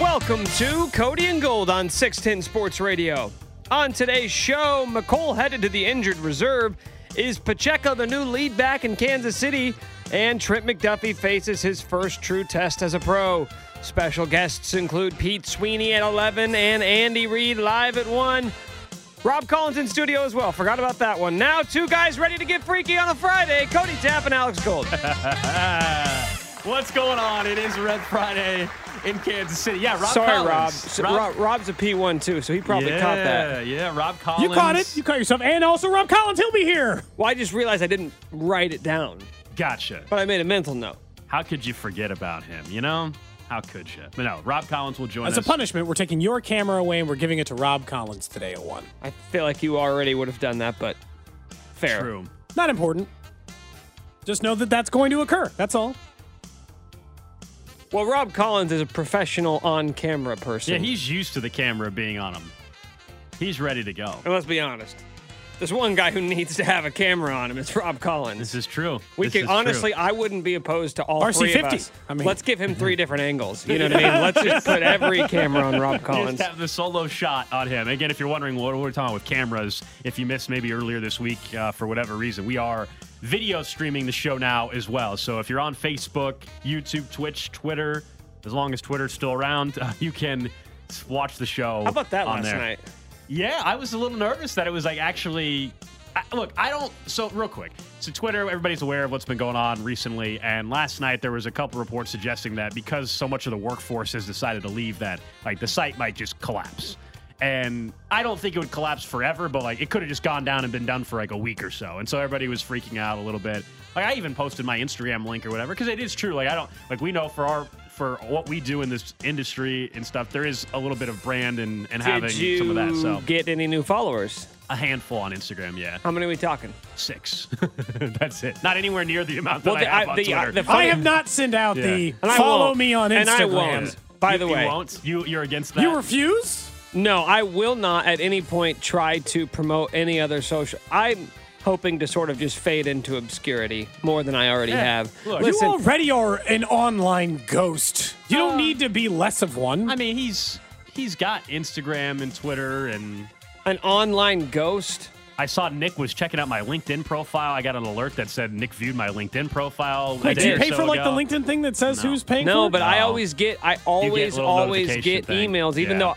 Welcome to Cody and Gold on 610 Sports Radio. On today's show, Mecole headed to the injured reserve. Is Pacheco the new lead back in Kansas City? And Trent McDuffie faces his first true test as a pro. Special guests include Pete Sweeney at 11 and Andy Reid live at 1. Rob Collins in studio as well. Forgot about that one. Now, two guys ready to get freaky on a Friday Cody Tapp and Alex Gold. What's going on? It is Red Friday in Kansas City. Yeah, Rob Sorry, Rob. Collins. So Rob. Rob's a P1 too, so he probably yeah, caught that. Yeah, yeah, Rob Collins. You caught it. You caught yourself. And also Rob Collins, he'll be here. Well, I just realized I didn't write it down, Gotcha. but I made a mental note. How could you forget about him? You know? How could you? But no, Rob Collins will join As us. As a punishment, we're taking your camera away and we're giving it to Rob Collins today at 1. I feel like you already would have done that, but fair. True. Not important. Just know that that's going to occur. That's all. Well, Rob Collins is a professional on-camera person. Yeah, he's used to the camera being on him. He's ready to go. And let's be honest. There's one guy who needs to have a camera on him. It's Rob Collins. This is true. we This could is honestly, true. I wouldn't be opposed to all three of RC50. us. I mean- let's give him three different angles. You know what I mean? Let's just put every camera on Rob Collins. Just have the solo shot on him. Again, if you're wondering what we're talking with cameras, if you missed maybe earlier this week uh, for whatever reason, we are video streaming the show now as well. So if you're on Facebook, YouTube, Twitch, Twitter, as long as Twitter's still around, uh, you can watch the show. How about that on last there. night? Yeah, I was a little nervous that it was like actually. I, look, I don't. So real quick, so Twitter, everybody's aware of what's been going on recently, and last night there was a couple reports suggesting that because so much of the workforce has decided to leave, that like the site might just collapse. And I don't think it would collapse forever, but like it could have just gone down and been done for like a week or so. And so everybody was freaking out a little bit. Like I even posted my Instagram link or whatever because it is true. Like I don't like we know for our for what we do in this industry and stuff, there is a little bit of brand and, and having Did some of that. So get any new followers? a handful on Instagram, yeah. How many are we talking? Six. That's it. Not anywhere near the amount that Well, I have I- on the- uh, Twitter. the I have not sent out Yeah. the And follow me on Instagram. And I won't. By you, the way, you won't. You you're against that. You refuse? No, I will not at any point try to promote any other social. I'm hoping to sort of just fade into obscurity more than I already Yeah. have. Look, Listen, you already are an online ghost. You Uh, don't need to be less of one. I mean, he's he's got Instagram and Twitter, and an online ghost. I saw Nick was checking out my LinkedIn profile. I got an alert that said Nick viewed my LinkedIn profile. a Wait, do you pay so for like the LinkedIn thing that says No. who's paying No, for it? but I always get I always little always notification get thing. emails, even Yeah. though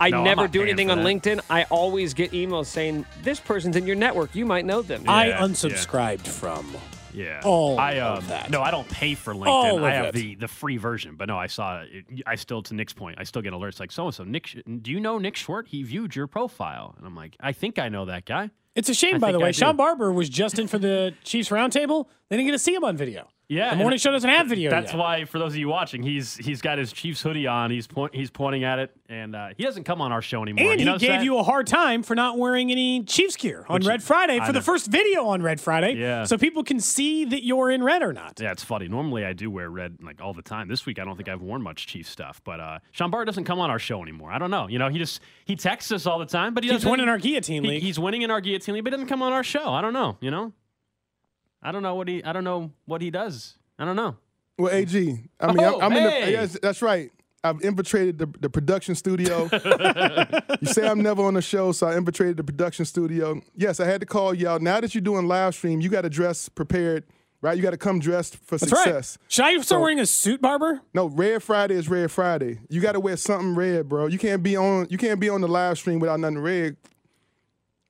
I No, never do anything on that. LinkedIn. I always get emails saying this person's in your network. You might know them. I Yeah, unsubscribed from. Yeah. all I, of um, that. No, I don't pay for LinkedIn. All I have it. the the free version. But no, I saw it. I still, to Nick's point, I still get alerts like so and so. Nick, do you know Nick Short? He viewed your profile, and I'm like, I think I know that guy. It's a shame, I by the think I way. do. Sean Barber was just in for the Chiefs roundtable. They didn't get to see him on video. Yeah, The morning show doesn't have video That's yet. why, for those of you watching, he's he's got his Chiefs hoodie on. He's point, he's pointing at it, and uh, he doesn't come on our show anymore. And you he gave that? you a hard time for not wearing any Chiefs gear on Which- Red Friday I for the first video on Red Friday. Yeah. So people can see that you're in red or not. Yeah, it's funny. Normally I do wear red like all the time. This week I don't think I've worn much Chiefs stuff. But uh, Sean Barr doesn't come on our show anymore. I don't know. You know, he just he texts us all the time, but he He's winning our guillotine he- league. he's winning in our guillotine league, but he doesn't come on our show. I don't know. You know, I don't know what he. I don't know what he does. I don't know. Well, AG, I mean, Oh, I'm, I'm in the. Yes, that's right. I've infiltrated the, the production studio. you say I'm never on the show, so I infiltrated the production studio. Yes, I had to call y'all. Now that you're doing live stream, you got to dress prepared right? You got to come dressed for That's success. right. Should I start So- wearing a suit, Barber? No, Red Friday is Red Friday. You got to wear something red, bro. You can't be on. You can't be on the live stream without nothing red.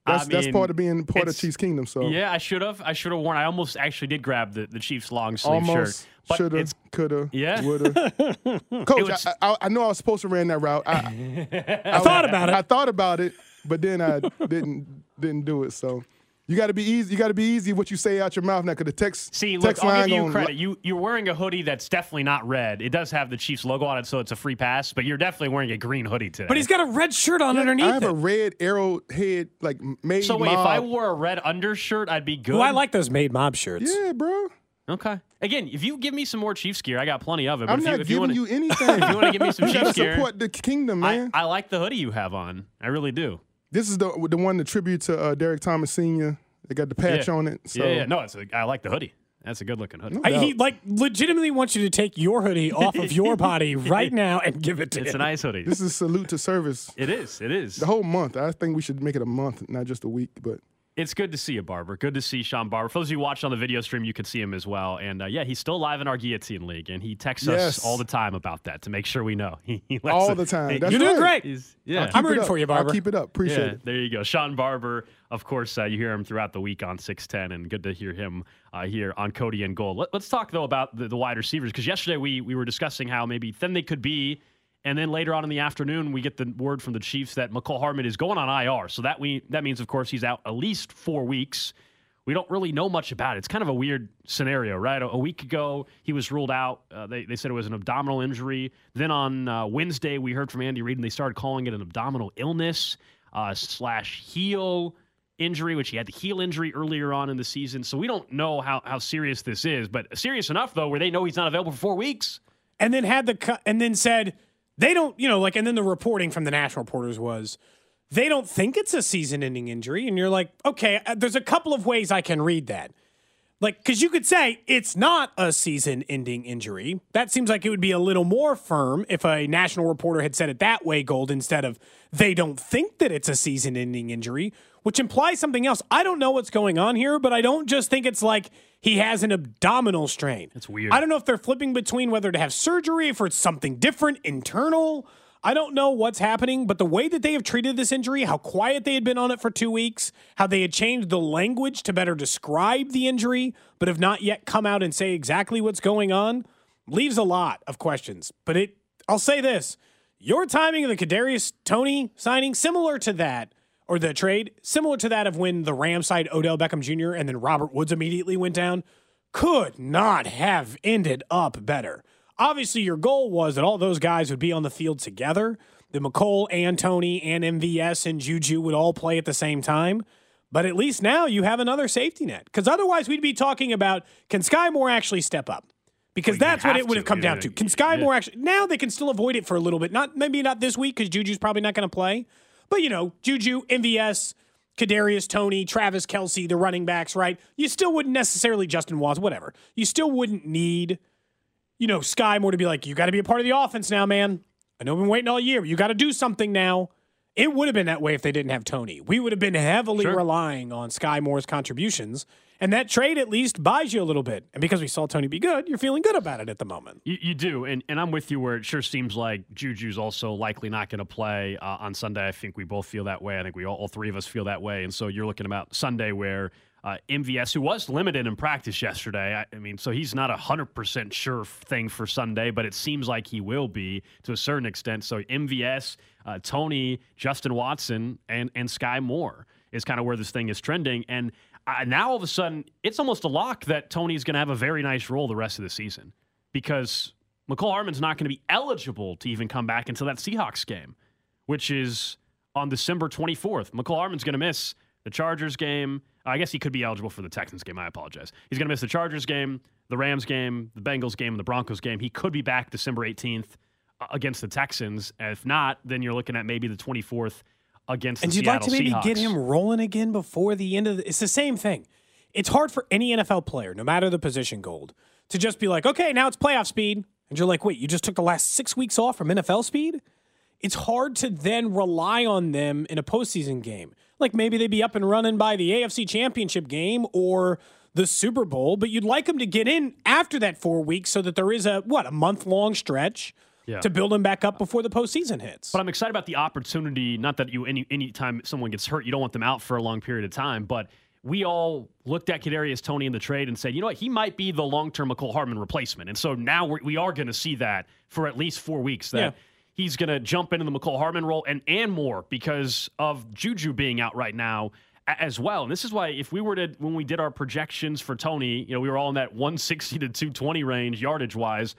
That's I that's part of being part of Chiefs Kingdom. So Yeah, I should have. I should have worn. I almost actually did grab the, the Chiefs long sleeve shirt. almost But shoulda, coulda, Yeah. woulda. Coach, was- I, I, I know I was supposed to run that route. I, I thought about it. I thought about it, but then I didn't didn't do it. So you got to be easy. You got to be easy what you say out your mouth now, because the text See, look, text I'll line give you gonna- credit. You you're wearing a hoodie that's definitely not red. It does have the Chiefs logo on it, so it's a free pass. But you're definitely wearing a green hoodie today. But he's got a red shirt on I underneath have it. a red arrowhead like made. So wait, if I wore a red undershirt, I'd be good. Ooh, I like those made mob shirts. yeah, bro. Okay. Again, if you give me some more Chiefs gear, I got plenty of it. But I'm if not you, if you giving wanna, you anything. if you want to give me some Chiefs gear, support the kingdom, I, man. I like the hoodie you have on. I really do. This is the the one the tribute to uh, Derrick Thomas Sr. They got the patch Yeah. on it. So yeah, yeah. No, it's a, I like the hoodie. That's a good looking hoodie. I, he like legitimately wants you to take your hoodie off of your body right now and give it to It's a nice hoodie. this is salute to service. It is. It is. The whole month. I think we should make it a month, not just a week. But It's good to see you, Barber. Good to see Sean Barber. For those of you who watched on the video stream, you could see him as well. And uh, yeah, he's still live in our guillotine league, and he texts Yes. us all the time about that to make sure we know. He, he lets all it- the time. he- That's You're doing right. great. he's- yeah. I'm Keep it rooting for you, I'll Barber. keep it up. Appreciate Yeah, it. there you go. Sean Barber, of course, uh, you hear him throughout the week on 610, and good to hear him uh, here on Cody and Gold. Let, us talk, though, about the, the wide receivers, because yesterday we, we were discussing how maybe thin they could be, and then later on in the afternoon, we get the word from the Chiefs that Mecole Hardman is going on IR. So that, we, that means, of course, he's out at least four weeks. We don't really know much about it. It's kind of a weird scenario, right? A, a week ago, he was ruled out. Uh, they, they said it was an abdominal injury. Then on uh, Wednesday, we heard from Andy Reid, and they started calling it an abdominal illness uh, slash heel injury, which he had the heel injury earlier on in the season. So we don't know how, how serious this is, but serious enough, though, where they know he's not available for four weeks. and then had the cu- and then said they don't you know like and then the reporting from the national reporters was they don't think it's a season-ending injury. And you're like okay uh, there's a couple of ways i can read that. Like because you could say it's not a season-ending injury. That seems like it would be a little more firm if a national reporter had said it that way gold instead of they don't think that it's a season-ending injury which implies something else. I don't know what's going on here but i don't just think it's like he has an abdominal strain That's weird. I don't know if they're flipping between whether to have surgery, if it's something different, internal. I don't know what's happening, but the way that they have treated this injury, how quiet they had been on it for two weeks, how they had changed the language to better describe the injury, but have not yet come out and say exactly what's going on, leaves a lot of questions. But it, I'll say this: your timing of the Kadarius Toney signing similar to that, or the trade similar to that of when the Rams signed Odell Beckham Jr. and then Robert Woods immediately went down could not have ended up better. Obviously, your goal was that all those guys would be on the field together. That Mecole and Toney and MVS and Juju would all play at the same time. But at least now you have another safety net. Because otherwise, we'd be talking about can Skyy Moore actually step up? Because Well, that's what it would have come down to. Can Skyy Yeah. Moore actually? Now they can still avoid it for a little bit. Not maybe not this week because Juju's probably not going to play. But you know, Juju, MVS, Kadarius Toney, Travis Kelce, the running backs, right? You still wouldn't necessarily Justin Watts, whatever. You still wouldn't need, you know, Skyy Moore to be like, you got to be a part of the offense now, man. I know we've been waiting all year. but You got to do something now. It would have been that way if they didn't have Toney. We would have been heavily Sure. relying on Skyy Moore's contributions. And that trade at least buys you a little bit. And because we saw Toney be good, you're feeling good about it at the moment. You, you do, and, and I'm with you where it sure seems like Juju's also likely not going to play uh, on Sunday. I think we both feel that way. I think we all, all three of us feel that way. And so you're looking about Sunday where uh, MVS, who was limited in practice yesterday, I, I mean, so he's not a 100% sure thing for Sunday, but it seems like he will be to a certain extent. So MVS, uh, Toney, Justin Watson, and, and Skyy Moore is kind of where this thing is trending. And now all of a sudden, it's almost a lock that Toney's going to have a very nice role the rest of the season because Mecole Hardman's not going to be eligible to even come back until that Seahawks game, which is on December 24th. Mecole Hardman's going to miss the Chargers game. I guess he could be eligible for the Texans game. I apologize. He's going to miss the Chargers game, the Rams game, the Bengals game, and the Broncos game. He could be back December 18th uh, against the Texans. If not, then you're looking at maybe the 24th against And you'd like to Seattle maybe get him rolling again before the end of the. It's the same thing. It's hard for any NFL player, no matter the position gold, to just be like, okay, now it's playoff speed. And you're like, wait, you just took the last six weeks off from NFL speed? It's hard to then rely on them in a postseason game. Like maybe they'd be up and running by the AFC championship game or the Super Bowl, but you'd like them to get in after that four weeks so that there is a what a month long stretch Yeah. to build him back up before the postseason hits. But I'm excited about the opportunity. Not that you any anytime someone gets hurt, you don't want them out for a long period of time. But we all looked at Kadarius Toney in the trade and said, you know what, he might be the long term Mecole Hardman replacement. And so now we're, we are going to see that for at least four weeks. That Yeah. he's going to jump into the Mecole Hardman role and and more because of Juju being out right now as well. And this is why if we were to when we did our projections for Toney, you know, we were all in that 160 to 220 range yardage wise.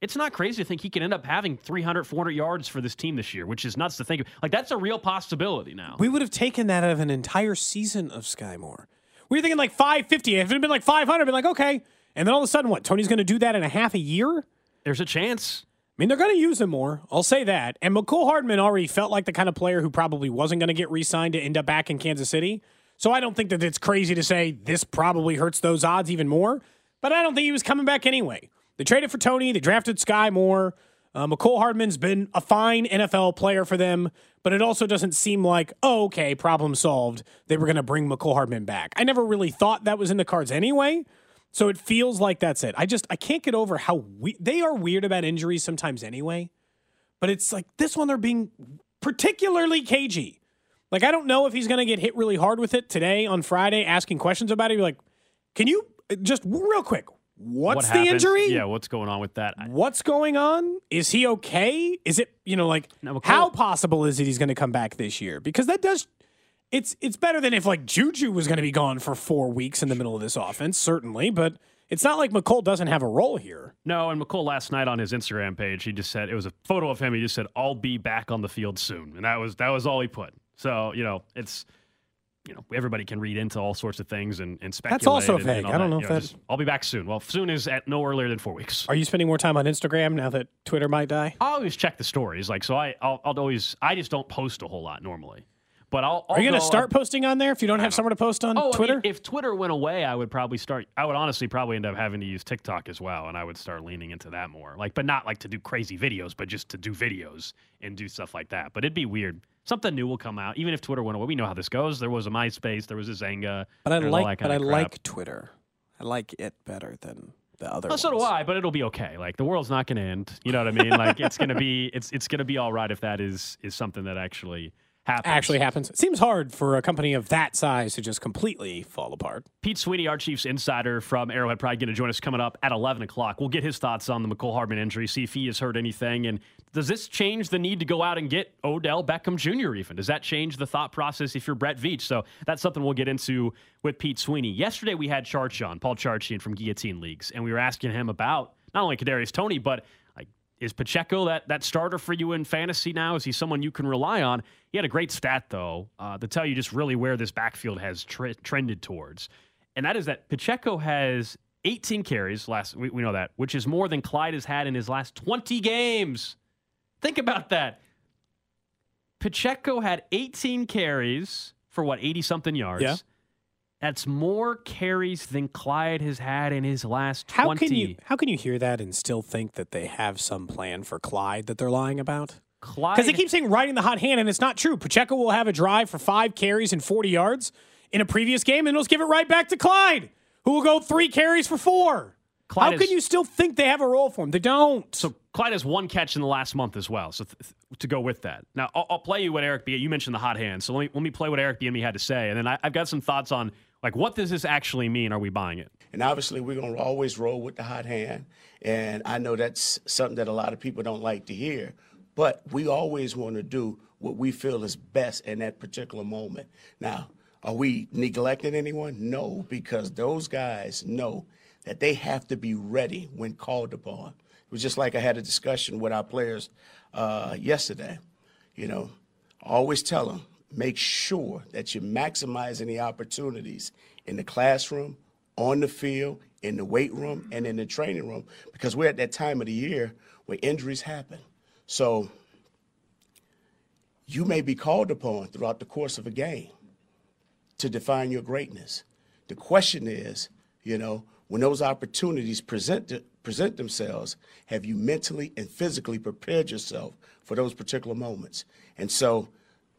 It's not crazy to think he can end up having 300 400 yards for this team this year, which is nuts to think of. Like that's a real possibility now. we would have taken that out of an entire season of Skyy Moore. We were thinking like 550. If it had been like 500, I'd be like, okay. And then all of a sudden, what? Toney's going to do that in a half a year? There's a chance. I mean, they're going to use him more. I'll say that. And Mecole Hardman already felt like the kind of player who probably wasn't going to get re signed to end up back in Kansas City. So I don't think that it's crazy to say this probably hurts those odds even more. But I don't think he was coming back anyway. They traded for Toney, they drafted Skyy Moore. Uh, Mecole Hardman's been a fine NFL player for them, but it also doesn't seem like, oh, okay, problem solved. They were going to bring Mecole Hardman back. I never really thought that was in the cards anyway. So it feels like that's it. I just I can't get over how we, they are weird about injuries sometimes anyway. But it's like this one they're being particularly cagey. Like I don't know if he's going to get hit really hard with it today on Friday asking questions about it. You're like, "Can you just real quick, what's what the injury? Yeah, what's going on with that? What's going on? Is he okay? Is it, you know, like how possible is it he's going to come back this year? Because that does it's it's better than if like Juju was going to be gone for 4 weeks in the middle of this offense, certainly, but it's not like Mecole doesn't have a role here. No, and Mecole last night on his Instagram page, he just said it was a photo of him. He just said, "I'll be back on the field soon," and that was that was all he put. So you know, it's you know everybody can read into all sorts of things and, and speculate. That's also and- and vague. all I don't that. know You if that- just, I'll be back soon. Well, soon is at no earlier than four weeks. Are you spending more time on Instagram now that Twitter might die? I always check the stories, like so. I I'll, I'll always I just don't post a whole lot normally, but I'll. I'll Are you going go to start uh, posting on there if you don't have somewhere to post on Oh, I mean, Twitter? if Twitter went away, I would probably start. I would honestly probably end up having to use TikTok as well, and I would start leaning into that more. Like, but not like to do crazy videos, but just to do videos and do stuff like that. But it'd be weird. Something new will come out, even if Twitter went away. We know how this goes. There was a MySpace, there was a Xanga. but I like but I crap. like Twitter. I like it better than the other Well, so do. I, but it'll be okay. Like the world's not going to end. You know what I mean? Like it's going to be it's it's going to be all right if that is is something that actually happens. Actually happens. It seems hard for a company of that size to just completely fall apart. Pete Sweeney, our Chiefs insider from Arrowhead Pride, going to join us coming up at 11 o'clock. We'll get his thoughts on the Mecole Hardman injury, see if he has heard anything. And does this change the need to go out and get Odell Beckham Jr. even? Does that change the thought process if you're Brett Veach? So that's something we'll get into with Pete Sweeney. Yesterday we had Charch on, Paul Charchian from Guillotine Leagues, and we were asking him about not only Kadarius Toney, but like is Pacheco that that starter for you in fantasy now? Is he someone you can rely on? He had a great stat though uh, to tell you just really where this backfield has tre- trended towards, and that is that Pacheco has 18 carries last. We, we know that, which is more than Clyde has had in his last 20 games. Think about that. Pacheco had 18 carries for what 80 something yards. Yeah. That's more carries than Clyde has had in his last 20. How can you how can you hear that and still think that they have some plan for Clyde that they're lying about? Clyde Because they keep saying riding the hot hand, and it's not true. Pacheco will have a drive for five carries and 40 yards in a previous game, and they'll give it right back to Clyde, who will go three carries for four. Clyde How is- can you still think they have a role for him? They don't. So Clyde has one catch in the last month as well. So th- th- to go with that, now I'll, I'll play you what Eric B. You mentioned the hot hand, so let me let me play what Eric Bieniemy had to say, and then I, I've got some thoughts on like what does this actually mean? Are we buying it? And obviously, we're going to always roll with the hot hand. And I know that's something that a lot of people don't like to hear. But we always want to do what we feel is best in that particular moment. Now, are we neglecting anyone? No, because those guys know that they have to be ready when called upon. It was just like I had a discussion with our players uh, yesterday. You know, always tell them make sure that you're maximizing the opportunities in the classroom, on the field, in the weight room, and in the training room because we're at that time of the year where injuries happen. So you may be called upon throughout the course of a game to define your greatness. The question is, you know, when those opportunities present present themselves, have you mentally and physically prepared yourself for those particular moments? And so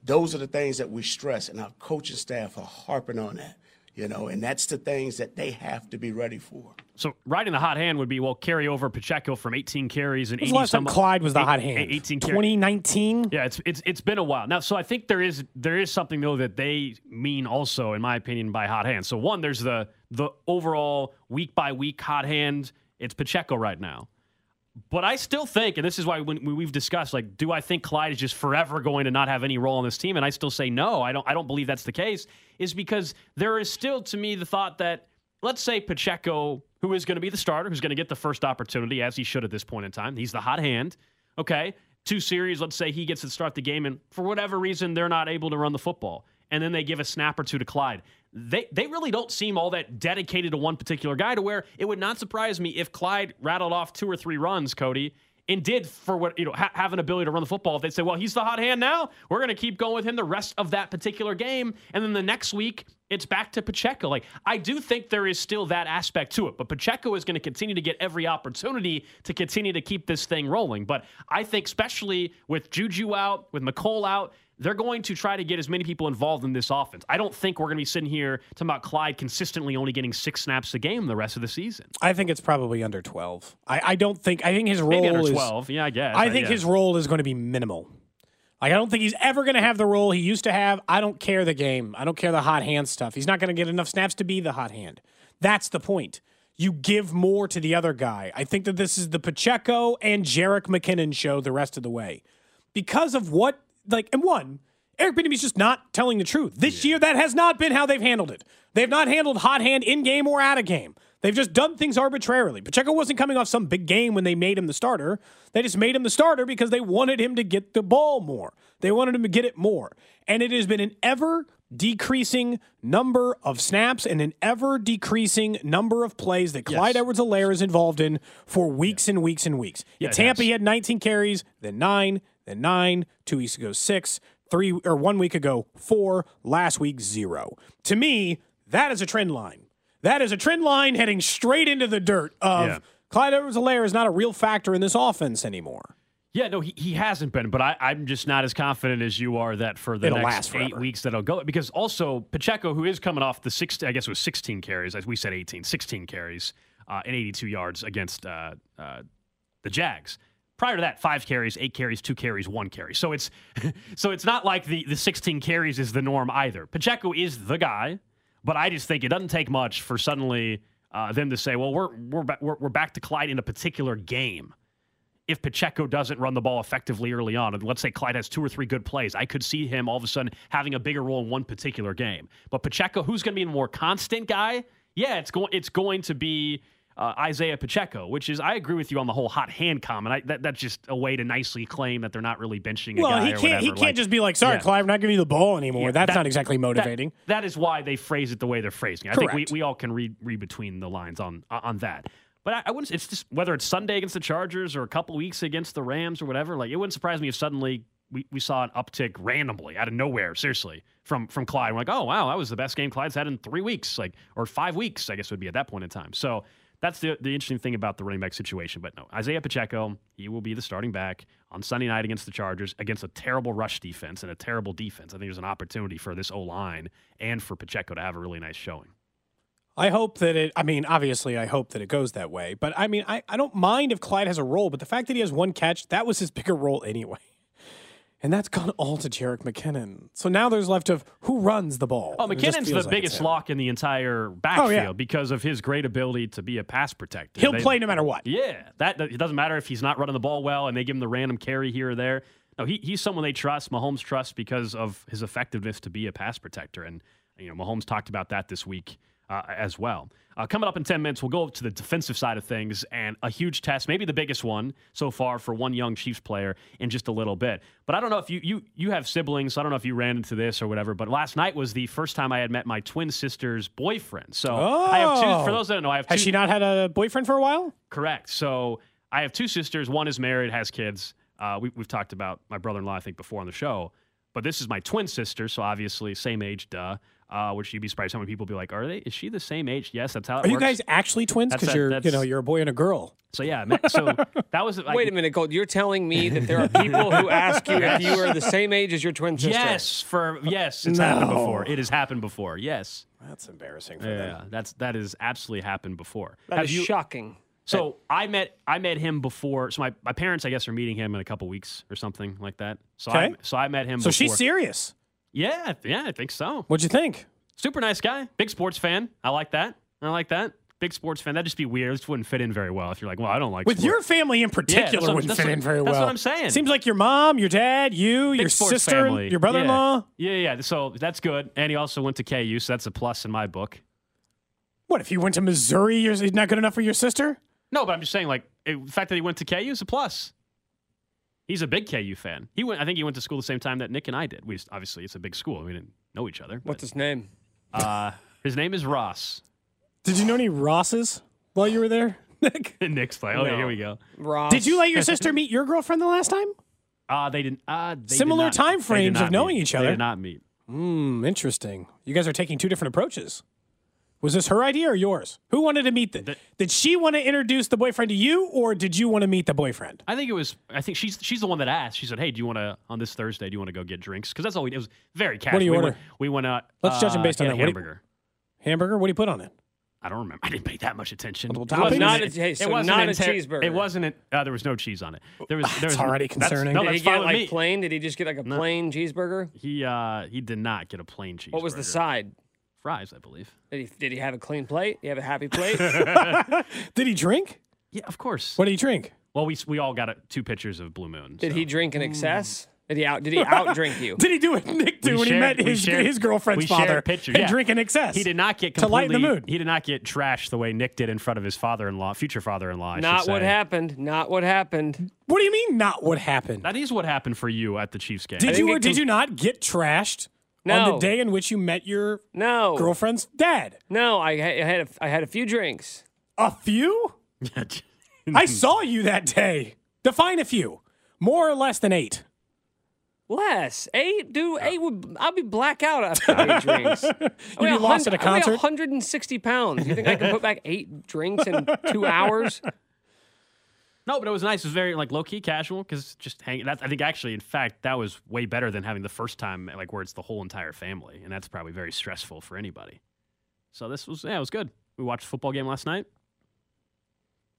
those are the things that we stress, and our coaching staff are harping on that. You know, and that's the things that they have to be ready for. So riding the hot hand would be well carry over Pacheco from 18 carries and When's 80 the last time Clyde was the eight- hot hand? 18 carries. 2019. Yeah, it's it's it's been a while now. So I think there is there is something though that they mean also, in my opinion, by hot hand. So one, there's the the overall week by week hot hand. It's Pacheco right now, but I still think, and this is why when, we've discussed, like, do I think Clyde is just forever going to not have any role on this team? And I still say no. I don't. I don't believe that's the case. Is because there is still to me the thought that let's say Pacheco, who is going to be the starter, who's going to get the first opportunity as he should at this point in time. He's the hot hand. Okay. Two series, let's say he gets to start the game, and for whatever reason, they're not able to run the football. And then they give a snap or two to Clyde. They, they really don't seem all that dedicated to one particular guy to where it would not surprise me if Clyde rattled off two or three runs, Cody, and did for what, you know, ha- have an ability to run the football. If they say, well, he's the hot hand now, we're going to keep going with him the rest of that particular game. And then the next week, it's back to Pacheco. Like, I do think there is still that aspect to it, but Pacheco is going to continue to get every opportunity to continue to keep this thing rolling. But I think, especially with Juju out, with Mecole out, they're going to try to get as many people involved in this offense. I don't think we're going to be sitting here talking about Clyde consistently only getting six snaps a game the rest of the season. I think it's probably under 12. I, I don't think. I think his role Maybe under is 12. Yeah, I guess. I think yeah. his role is going to be minimal. Like I don't think he's ever going to have the role he used to have. I don't care the game. I don't care the hot hand stuff. He's not going to get enough snaps to be the hot hand. That's the point. You give more to the other guy. I think that this is the Pacheco and Jerick McKinnon show the rest of the way. Because of what like and one, Eric Bieniemy's just not telling the truth. This year that has not been how they've handled it. They've not handled hot hand in game or out of game. They've just done things arbitrarily. Pacheco wasn't coming off some big game when they made him the starter. They just made him the starter because they wanted him to get the ball more. They wanted him to get it more. And it has been an ever decreasing number of snaps and an ever decreasing number of plays that Clyde Edwards Helaire is involved in for weeks and weeks and weeks. Yeah, Tampa, he had 19 carries, then nine, then nine, two weeks ago, six, three or one week ago, four, last week, zero. To me, that is a trend line. That is a trend line heading straight into the dirt of Yeah. Clyde Edwards Helaire is not a real factor in this offense anymore. Yeah, no, he, he hasn't been, but I, I'm just not as confident as you are that for the It'll next last eight weeks that'll go. Because also Pacheco, who is coming off the six, I guess it was 16 carries, as we said 18, 16 carries uh, and 82 yards against uh, uh, the Jags. Prior to that, five carries, eight carries, two carries, one carry. So it's so it's not like the the 16 carries is the norm either. Pacheco is the guy, but I just think it doesn't take much for suddenly uh, them to say, well, we're we're, ba- we're we're back to Clyde in a particular game if Pacheco doesn't run the ball effectively early on, and let's say Clyde has two or three good plays, I could see him all of a sudden having a bigger role in one particular game. But Pacheco, who's going to be a more constant guy? Yeah, it's going it's going to be uh, Isaiah Pacheco, which is I agree with you on the whole hot hand comment. I, that, that's just a way to nicely claim that they're not really benching a Well, guy he can't. whatever. He can't Like, just be like, "Sorry, yeah. Clyde, we're not giving you the ball anymore." Yeah, That's that- not exactly that- motivating. that is why they phrase it the way they're phrasing. it. I think we, we all can read read between the lines on on that. But I, I wouldn't. It's just whether it's Sunday against the Chargers or a couple weeks against the Rams or whatever. Like it wouldn't surprise me if suddenly we, we saw an uptick randomly out of nowhere. Seriously, from from Clyde. We're like, oh wow, that was the best game Clyde's had in three weeks, like or five weeks, I guess it would be at that point in time. So. That's the, the interesting thing about the running back situation. But no, Isaiah Pacheco, he will be the starting back on Sunday night against the Chargers against a terrible rush defense and a terrible defense. I think there's an opportunity for this O line and for Pacheco to have a really nice showing. I hope that it. I mean, obviously, I hope that it goes that way. But I mean, I, I don't mind if Clyde has a role, but the fact that he has one catch, that was his bigger role anyway. And that's gone all to Jerick McKinnon. So now there's left of who runs the ball. Oh, McKinnon's the like biggest lock in the entire backfield Oh, yeah. because of his great ability to be a pass protector. He'll They- play no matter what. Yeah, that that- it doesn't matter if he's not running the ball well and they give him the random carry here or there. No, he, he's someone they trust. Mahomes trusts because of his effectiveness to be a pass protector, and you know Mahomes talked about that this week uh, as well. Uh, coming up in ten minutes, we'll go to the defensive side of things and a huge test, maybe the biggest one so far for one young Chiefs player in just a little bit. But I don't know if you you you have siblings. So I don't know if you ran into this or whatever. But last night was the first time I had met my twin sister's boyfriend. So I have two. Oh. For those that don't know, I have two. Has she not had a boyfriend for a while? Correct. So I have two sisters. One is married, has kids. Uh, we, we've talked about my brother-in-law, I think, before on the show. But this is my twin sister, so obviously same age, duh. Uh, which you'd be surprised how many people be like, "Are they? Is she the same age?" Yes, that's how it Are you guys actually twins? Because you're, you know, you're a boy and a girl. So yeah, so that was like, Wait a minute, Gold. You're telling me that there are people who ask you if you are the same age as your twin sister? Yes, for yes, it's happened before. It has happened before. Yes. That's embarrassing for Yeah, them. that's that has absolutely happened before. That Have is you- shocking. So I met I met him before. So my, my parents, I guess, are meeting him in a couple weeks or something like that. So I Okay. so I met him. So before. she's serious. Yeah, yeah, I think so. What'd you think? Super nice guy, big sports fan. I like that. I like that. Big sports fan. That'd just be weird. This wouldn't fit in very well if you're like, well, I don't like sports. With sports. your family in particular what- wouldn't fit what- in very that's well. That's what I'm saying. Seems like your mom, your dad, you, Big your sister, family. your brother-in-law. Yeah. yeah, yeah. So that's good. And he also went to KU, so that's a plus in my book. What if you went to Missouri? You're not good enough for your sister? No, but I'm just saying, like, the fact that he went to KU is a plus. He's a big KU fan. He went. I think he went to school the same time that Nick and I did. We just, obviously it's a big school. We didn't know each other. What's his name? Uh, his name is Ross. Did you know any Rosses while you were there, Nick? Nick's like, oh yeah, No. here we go. Ross. Did you let your sister meet your girlfriend the last time? Uh, they didn't. Uh, they did Similar not- time they did frames of knowing meet. each They other. did not meet. Hmm, interesting. You guys are taking two different approaches. Was this her idea or yours? Who wanted to meet the, The- Did she want to introduce the boyfriend to you, or did you want to meet the boyfriend? I think it was. I think she's she's the one that asked. She said, "Hey, do you want to on this Thursday? Do you want to go get drinks? Because that's all we. It was very casual. What do you we order? Went, we went. Uh, Let's judge him uh, based on get a that. What you- hamburger. Hamburger? What do you put on it? I don't remember. I didn't pay that much attention. Multiple It wasn't? Not a- hey, it wasn't not a inter- cheeseburger. It wasn't. An, uh, there was no cheese on it. There was. There was already that's- concerning. no, Did he get like me. plain? Did he just get like a plain cheeseburger? He uh he did not get a plain cheese. What was the side? Fries, I believe. Did he, did he have a clean plate? You have a happy plate? Did he drink? Yeah, of course. What did he drink? Well, we we all got a, two pictures of Blue Moon. Did so. he drink in excess? Mm. Did he out? Did he out drink you? Did he do what Nick did We when he met his shared- his girlfriend's father pictures, and yeah. drink in excess? He did not get to lighten the mood. He did not get trashed the way Nick did in front of his father-in-law, future father-in-law. I Not what say. happened. Not what happened. What do you mean? Not what happened? That is what happened for you at the Chiefs game. Did you or it did you not get trashed on the day in which you met your No. girlfriend's dad? No, I, ha- I had a, I had a few drinks. A few? I saw you that day. Define a few. More or less than eight. Less eight, dude. Eight would I'll be black out after eight drinks. You'd be lost at a concert? I weigh 160 pounds. You think I can put back eight drinks in two hours? No, but it was nice. It was very like low key casual because just hanging. That's I think actually, in fact, that was way better than having the first time like where it's the whole entire family, and that's probably very stressful for anybody. So this was yeah, it was good. We watched a football game last night.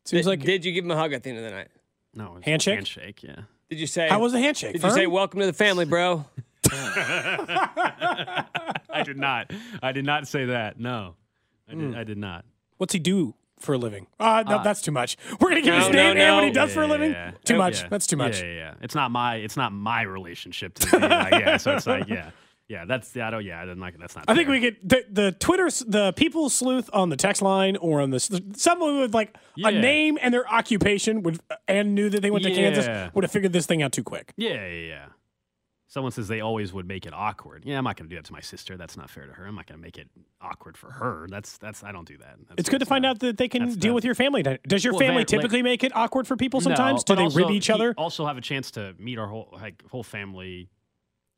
Seems did, like did you give him a hug at the end of the night? No, it was Handshake? Handshake, yeah. Did you say? how was the handshake? Did you say welcome to the family, bro? I did not. I did not say that. No, I did. Hmm. I did not. What's he do for a living? Uh, no, that's too much. We're gonna give No, his no, name and what he no. does for a living. yeah, yeah. Too much. yeah. That's too much. Yeah, yeah, yeah. It's not my. It's not my relationship to. Be like, yeah, so it's like yeah, yeah. That's I don't. Yeah, I didn't like it. that's not. I think we get the, the Twitter, the people sleuth on the text line or on the someone with like Yeah. a name and their occupation would and knew that they went to Yeah. Kansas would have figured this thing out too quick. Yeah, yeah, yeah. Someone says they always would make it awkward. Yeah, I'm not going to do that to my sister. That's not fair to her. I'm not going to make it awkward for her. That's that's. I don't do that. That's, It's good to find not- out that they can deal with your family. Does your Well, family very- like- typically make it awkward for people sometimes? No, Do they but rib each other? Also have a chance to meet our whole like whole family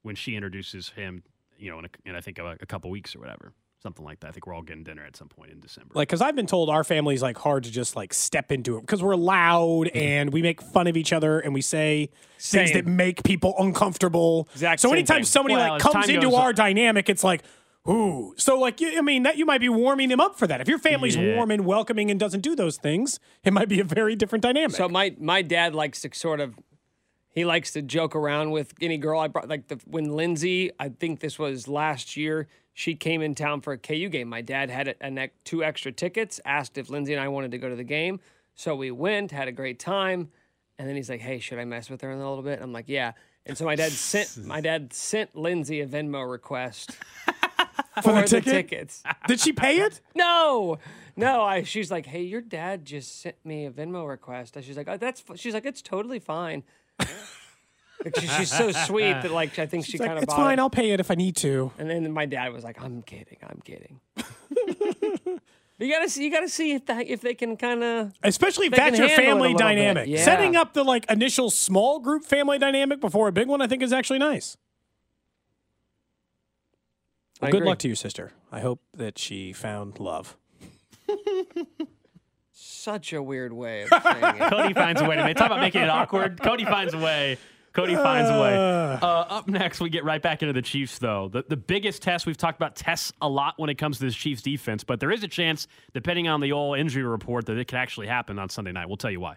when she introduces him. You know, in, a, in I think a, a couple weeks or whatever, something like that. I think we're all getting dinner at some point in December. Like, because I've been told our family's like hard to just like step into it because we're loud Mm-hmm. and we make fun of each other and we say things that make people uncomfortable. Exactly. so anytime thing. somebody Well, like comes into our on- dynamic, it's like, ooh. So like, I mean, that you might be warming them up for that. If your family's Yeah. warm and welcoming and doesn't do those things, it might be a very different dynamic. So my my dad likes to sort of he likes to joke around with any girl I brought like the when Lindsay I think this was last year she came in town for a KU game. My dad had a, a two extra tickets. Asked if Lindsay and I wanted to go to the game, so we went, had a great time, and then he's like, "Hey, should I mess with her in a little bit?" I'm like, "Yeah." And so my dad sent my dad sent Lindsay a Venmo request for, the the, ticket? tickets. Did she pay it? No, no. I she's like, hey, your dad just sent me a Venmo request. And she's like, oh, that's. f-" She's like, it's totally fine. Like, she- she's so sweet that like I think she like, kind of it's fine. I'll pay it if I need to. And then my dad was like, I'm kidding, I'm kidding. you gotta see, you gotta see if that if they can kind of. Especially if that's your handle it a family dynamic. Yeah. Setting up the like initial small group family dynamic before a big one, I think is actually nice. Well, good luck to your sister. I hope that she found love. Such a weird way of saying it. Cody finds a way to make. Talk about making it awkward. Cody finds a way Cody finds a way. Uh, up next, we get right back into the Chiefs, though. The, the biggest test, we've talked about tests a lot when it comes to this Chiefs defense, but there is a chance, depending on the old injury report, that it could actually happen on Sunday night. We'll tell you why.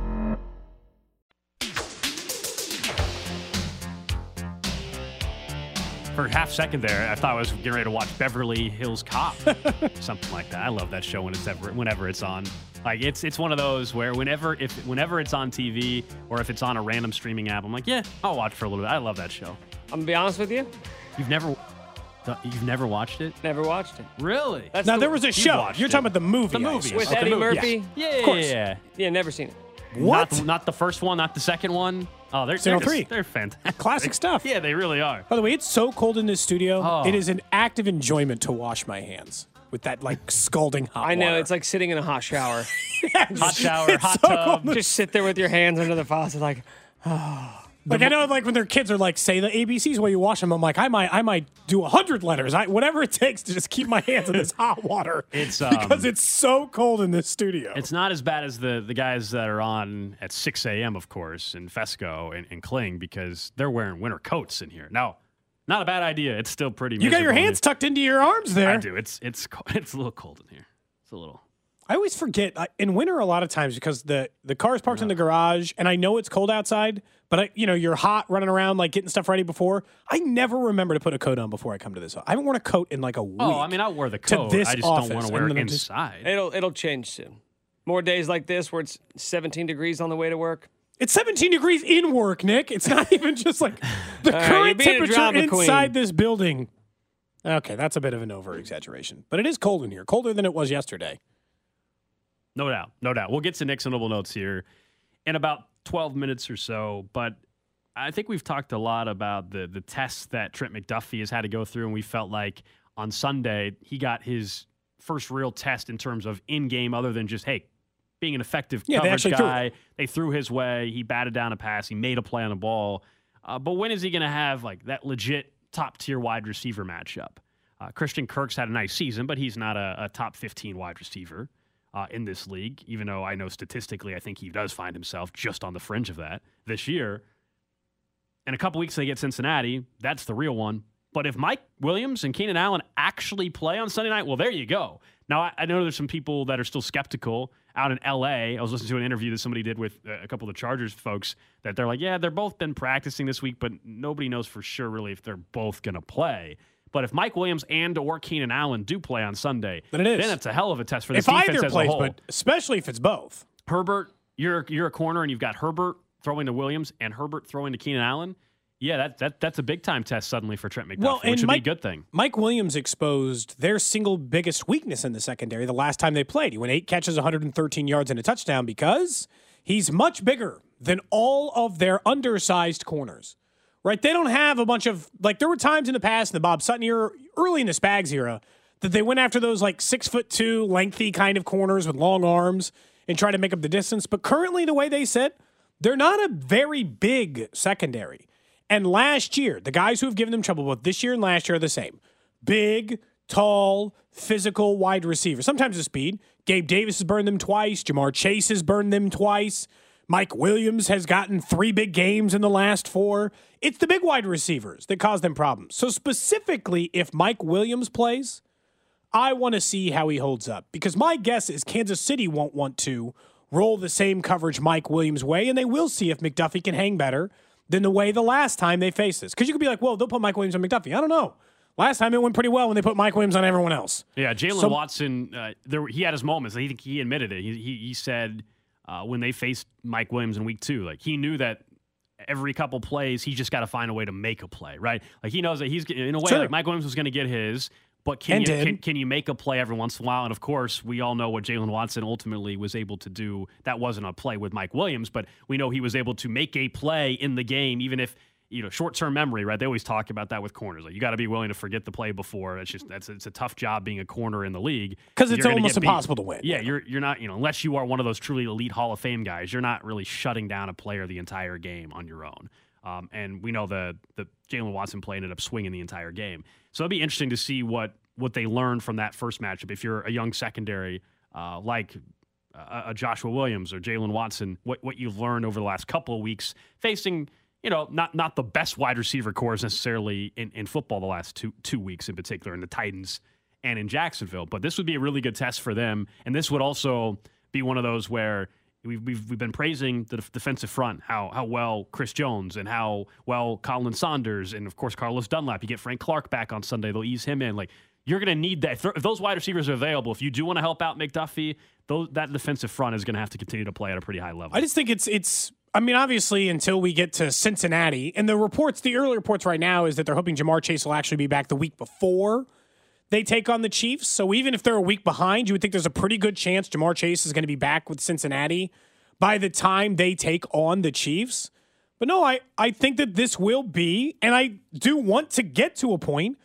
For a half second there, I thought I was getting ready to watch Beverly Hills Cop, something like that. I love that show when it's ever, whenever it's on. Like it's it's one of those where whenever if whenever it's on TV or if it's on a random streaming app, I'm like, yeah, I'll watch for a little bit. I love that show. I'm gonna be honest with you. You've never you've never watched it? Never watched it. Really? That's now the- there was a show. watched You're it. talking about the movie. The movie. with Okay, Eddie movie, Murphy. Yeah, yeah, course. yeah, yeah. Yeah, never seen it. What? Not, not the first one, not the second one. Oh, they're Signal they're, just- three. they're fantastic. Classic stuff. Yeah, they really are. By the way, it's so cold in this studio. Oh. It is an active enjoyment to wash my hands with that like scalding hot I know water. it's like sitting in a hot shower. Hot shower, It's hot so tub. cold. Just sit there with your hands under the faucet, like oh. Like I know, like when their kids are like, say the ABCs while you wash them. I'm like, I might, I might do a hundred letters. I, whatever it takes to just keep my hands in this hot water. It's, um, because it's so cold in this studio. It's not as bad as the the guys that are on at 6 a.m. of course in Fescoe and, and Kling because they're wearing winter coats in here. No, not a bad idea. It's still pretty. Much You got your in hands tucked into your arms there. I do. It's it's it's a little cold in here. It's a little. I always forget in winter a lot of times because the the car is parked in the garage and I know it's cold outside, but I, you know you're hot running around like getting stuff ready before. I never remember to put a coat on before I come to this. I haven't worn a coat in like a week. Oh, I mean, I'll wear the to coat. this I just office, don't want to wear it then I'm just- inside. it'll it'll change soon. More days like this where it's 17 degrees on the way to work. It's 17 degrees in work, Nick. It's not even just like the All right, current you're being a temperature drama queen. inside this building. Okay, that's a bit of an over exaggeration, but it is cold in here, colder than it was yesterday. No doubt, no doubt. We'll get to Nick's notable notes here in about 12 minutes or so. But I think we've talked a lot about the the tests that Trent McDuffie has had to go through, and we felt like on Sunday he got his first real test in terms of in game, other than just hey being an effective Yeah, they coverage threw guy. They threw his way. He batted down a pass. He made a play on the ball. Uh, but when is he going to have like that legit top tier wide receiver matchup? Uh, Christian Kirk's had a nice season, but he's not a, a top 15 wide receiver uh, in this league, even though I know statistically I think he does find himself just on the fringe of that this year. In a couple weeks, they get Cincinnati. That's the real one. But if Mike Williams and Keenan Allen actually play on Sunday night, well, there you go. Now, I, I know there's some people that are still skeptical out in LA. I was listening to an interview that somebody did with a couple of the Chargers folks that they're like, yeah, they're both been practicing this week, but nobody knows for sure really if they're both going to play. But if Mike Williams and or Keenan Allen do play on Sunday, Then it is. Then it's a hell of a test for If defense either as plays, a whole. but especially if it's both. Herbert, you're you're a corner and you've got Herbert throwing to Williams and Herbert throwing to Keenan Allen. Yeah, that, that that's a big time test suddenly for Trent McDuffie, Well, which would Mike- be a good thing. Mike Williams exposed their single biggest weakness in the secondary the last time they played. He went eight catches, 113 yards, and a touchdown because he's much bigger than all of their undersized corners. Right? They don't have a bunch of like there were times in the past in the Bob Sutton era, early in the Spags era, that they went after those like six foot two, lengthy kind of corners with long arms and try to make up the distance. But currently, the way they sit, they're not a very big secondary. And last year, the guys who have given them trouble both this year and last year are the same. Big, tall, physical wide receiver. Sometimes the speed. Gabe Davis has burned them twice. Ja'Marr Chase has burned them twice. Mike Williams has gotten three big games in the last four. It's the big wide receivers that cause them problems. So, specifically, if Mike Williams plays, I want to see how he holds up because my guess is Kansas City won't want to roll the same coverage Mike Williams way, and they will see if McDuffie can hang better than the way the last time they faced this. Because you could be like, well, they'll put Mike Williams on McDuffie. I don't know. Last time it went pretty well when they put Mike Williams on everyone else. Yeah, Jaylen So- Watson, uh, there, he had his moments. I think he admitted it. He, he, he said uh, when they faced Mike Williams in week two, like he knew that every couple plays, he just got to find a way to make a play, right? Like he knows that he's in a way Sure. like Mike Williams was going to get his, but can you can, can you make a play every once in a while? And of course, we all know what Jaylen Watson ultimately was able to do. That wasn't a play with Mike Williams, but we know he was able to make a play in the game, even if you know short term memory, right? They always talk about that with corners. Like you got to be willing to forget the play before. It's just that's it's a tough job being a corner in the league because it's almost impossible to win. Yeah, you're you're not you know unless you are one of those truly elite Hall of Fame guys, you're not really shutting down a player the entire game on your own. Um, and we know the the Jaylen Watson play ended up swinging the entire game. So it'd be interesting to see what what they learn from that first matchup. If you're a young secondary uh, like a, a Joshua Williams or Jaylen Watson, what what you've learned over the last couple of weeks facing. You know, not not the best wide receiver cores necessarily in, in football the last two two weeks in particular in the Titans and in Jacksonville. But this would be a really good test for them, and this would also be one of those where we've we've, we've been praising the def- defensive front, how how well Chris Jones and how well Khalen Saunders and of course Carlos Dunlap. You get Frank Clark back on Sunday, they'll ease him in. Like you're going to need that. If, th- if those wide receivers are available, if you do want to help out McDuffie, those, that defensive front is going to have to continue to play at a pretty high level. I just think it's it's. I mean, obviously, until we get to Cincinnati, and the reports, the early reports right now is that they're hoping Ja'Marr Chase will actually be back the week before they take on the Chiefs. So even if they're a week behind, you would think there's a pretty good chance Ja'Marr Chase is going to be back with Cincinnati by the time they take on the Chiefs. But no, I I think that this will be, and I do want to get to a point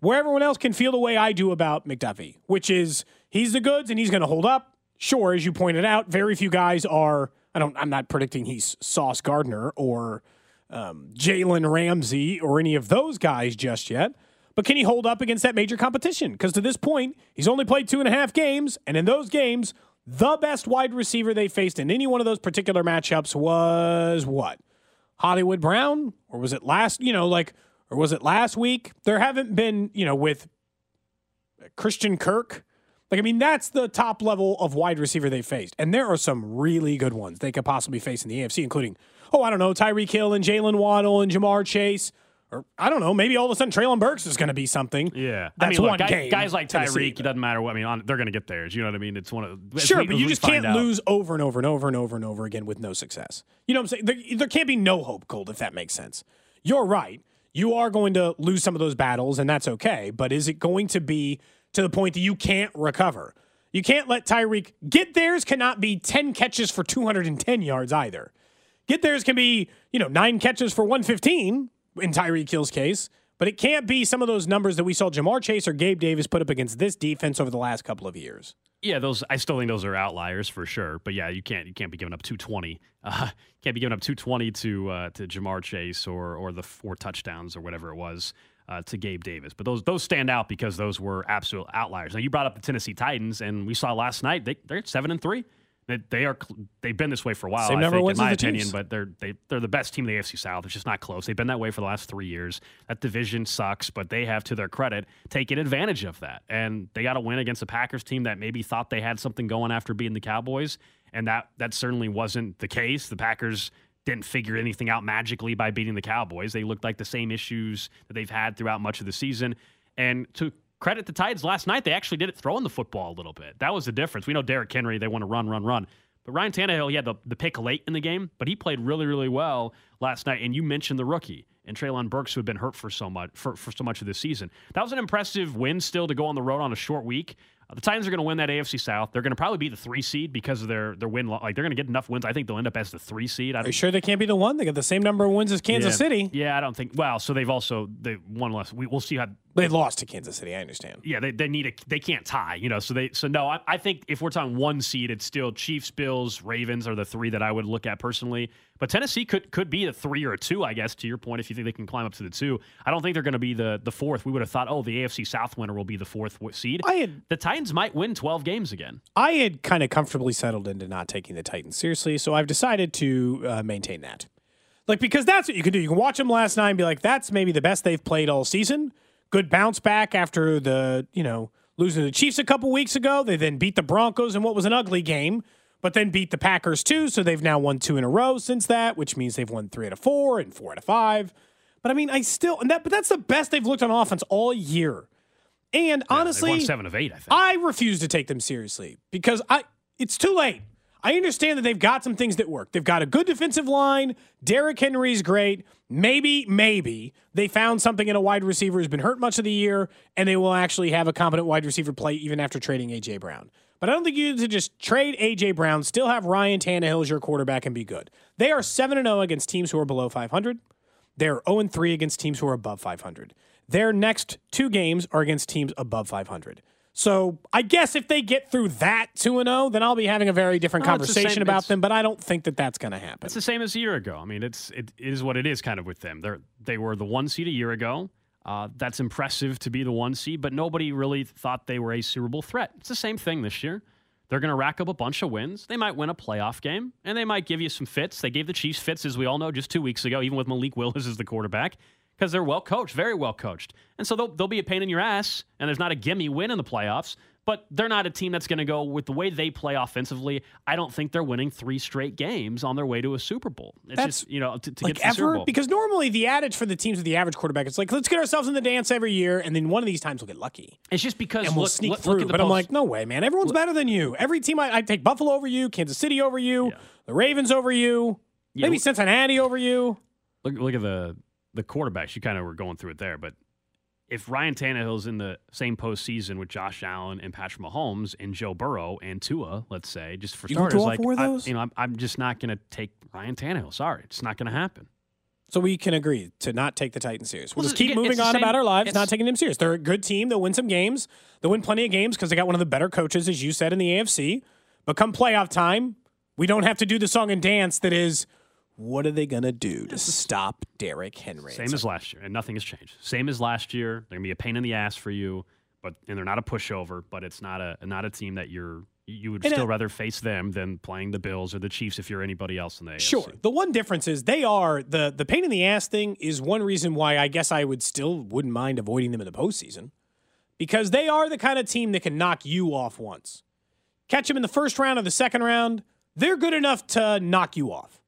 where everyone else can feel the way I do about McDuffie, which is he's the goods and he's going to hold up. Sure, as you pointed out, very few guys are. I don't. I'm not predicting he's Sauce Gardner or um, Jalen Ramsey or any of those guys just yet. But can he hold up against that major competition? Because to this point, he's only played two and a half games, and in those games, the best wide receiver they faced in any one of those particular matchups was what? Hollywood Brown, or was it last? You know, like, or was it last week? There haven't been, you know, with Christian Kirk. Like, I mean, that's the top level of wide receiver they faced. And there are some really good ones they could possibly face in the AFC, including, oh, I don't know, Tyreek Hill and Jaylen Waddle and Ja'Marr Chase. Or I don't know, maybe all of a sudden Treylon Burks is going to be something. Yeah, That's I mean, look, one guy- game. guys like Tyreek, it doesn't matter what. I mean, on, they're going to get theirs. You know what I mean? It's one of Sure, we- but you just can't out. lose over and over and over and over and over again with no success. You know what I'm saying? There, there can't be no hope, Gold, if that makes sense. You're right. You are going to lose some of those battles, and that's okay. But is it going to be to the point that you can't recover? You can't let Tyreek get theirs, cannot be 10 catches for 210 yards either. Get theirs can be, you know, nine catches for 115 in Tyreek Hill's case, but it can't be some of those numbers that we saw Ja'Marr Chase or Gabe Davis put up against this defense over the last couple of years. Yeah, those I still think those are outliers for sure. But yeah, you can't you can't be giving up 220. Uh, can't be giving up 220 to uh, to Ja'Marr Chase or or the four touchdowns or whatever it was uh, to Gabe Davis. But those those stand out because those were absolute outliers. Now you brought up the Tennessee Titans, and we saw last night they they're at seven and three. They, they are they've been this way for a while. Same I number think, in my opinion, Chiefs. but they're they, they're the best team in the AFC South. It's just not close. They've been that way for the last three years. That division sucks, but they have, to their credit, taken advantage of that. And they got a win against a Packers team that maybe thought they had something going after beating the Cowboys, and that that certainly wasn't the case. The Packers didn't figure anything out magically by beating the Cowboys. They looked like the same issues that they've had throughout much of the season. And to credit the Titans last night, they actually did it throwing the football a little bit. That was the difference. We know Derrick Henry, they want to run, run, run. But Ryan Tannehill, he had the, the pick late in the game, but he played really, really well last night. And you mentioned the rookie and Treylon Burks, who had been hurt for so much for, for so much of this season. That was an impressive win still to go on the road on a short week. Uh, the Titans are going to win that AFC South. They're going to probably be the three seed because of their their win. Like they're going to get enough wins. I think they'll end up as the three seed. I Are you sure they can't be the one? They got the same number of wins as Kansas yeah. City. Yeah, I don't think. Well, so they've also they one less. We, we'll see how They lost to Kansas City. I understand. Yeah, they, they need a they can't tie, you know. So they so no, I, I think if we're talking one seed, it's still Chiefs, Bills, Ravens are the three that I would look at personally. But Tennessee could could be a three or a two, I guess. To your point, if you think they can climb up to the two, I don't think they're going to be the the fourth. We would have thought, oh, the AFC South winner will be the fourth seed. I had the Titans might win twelve games again. I had kind of comfortably settled into not taking the Titans seriously, so I've decided to uh, maintain that. Like because that's what you can do. You can watch them last night and be like, that's maybe the best they've played all season. Good bounce back after the you know losing to the Chiefs a couple weeks ago. They then beat the Broncos in what was an ugly game, but then beat the Packers too. So they've now won two in a row since that, which means they've won three out of four and four out of five. But I mean, I still and that but that's the best they've looked on offense all year. And They honestly, seven of eight, I think. I refuse to take them seriously because I it's too late. I understand that they've got some things that work. They've got a good defensive line. Derrick Henry's great. Maybe, maybe they found something in a wide receiver who's been hurt much of the year, and they will actually have a competent wide receiver play even after trading AJ Brown. But I don't think you need to just trade AJ Brown, still have Ryan Tannehill as your quarterback, and be good. They are seven and zero against teams who are below five hundred. They're 0 3 against teams who are above 500. Their next two games are against teams above 500. So I guess if they get through that 2 0, then I'll be having a very different No, the conversation same- about them, but I don't think that that's going to happen. It's the same as a year ago. I mean, it's it is what it is kind of with them. They're they were the one seed a year ago. Uh, that's impressive to be the one seed, but nobody really thought they were a Super Bowl threat. It's the same thing this year. They're going to rack up a bunch of wins. They might win a playoff game, and they might give you some fits. They gave the Chiefs fits, as we all know, just two weeks ago, even with Malik Willis as the quarterback, because they're well coached, very well coached. And so they'll, they'll be a pain in your ass, and there's not a gimme win in the playoffs. But they're not a team that's going to go with the way they play offensively. I don't think they're winning three straight games on their way to a Super Bowl. It's That's just you know to, to like get to the Super? Bowl. Because normally the adage for the teams with the average quarterback is like, let's get ourselves in the dance every year, and then one of these times we'll get lucky. It's just because and we'll look, sneak look, through. look but I'm like, no way, man. Everyone's better than you. Every team I, I take Buffalo over you, Kansas City over you, the Ravens over you, Yeah, maybe Cincinnati over you. look, look at the the quarterbacks. You kind of were going through it there, but if Ryan Tannehill's in the same postseason with Josh Allen and Patrick Mahomes and Joe Burrow and Tua, let's say, just for You starters, all like four of I- you know, I'm, I'm just not going to take Ryan Tannehill. Sorry, it's not going to happen. So we can agree to not take the Titans serious. We'll, Well, just keep again, moving on same- about our lives, not taking them serious. They're a good team. They'll win some games. They'll win plenty of games because they got one of the better coaches, as you said, in the AFC. But come playoff time, we don't have to do the song and dance that is, what are they going to do to stop Derrick Henry? Same as last year, and nothing has changed. Same as last year. They're gonna be a pain in the ass for you, but and they're not a pushover. But it's not a not a team that you're you would And, still uh, rather face them than playing the Bills or the Chiefs if you're anybody else in the AFC. Sure. The one difference is they are the the pain in the ass thing is one reason why I guess I would still wouldn't mind avoiding them in the postseason because they are the kind of team that can knock you off once. Catch them in the first round or the second round, they're good enough to knock you off.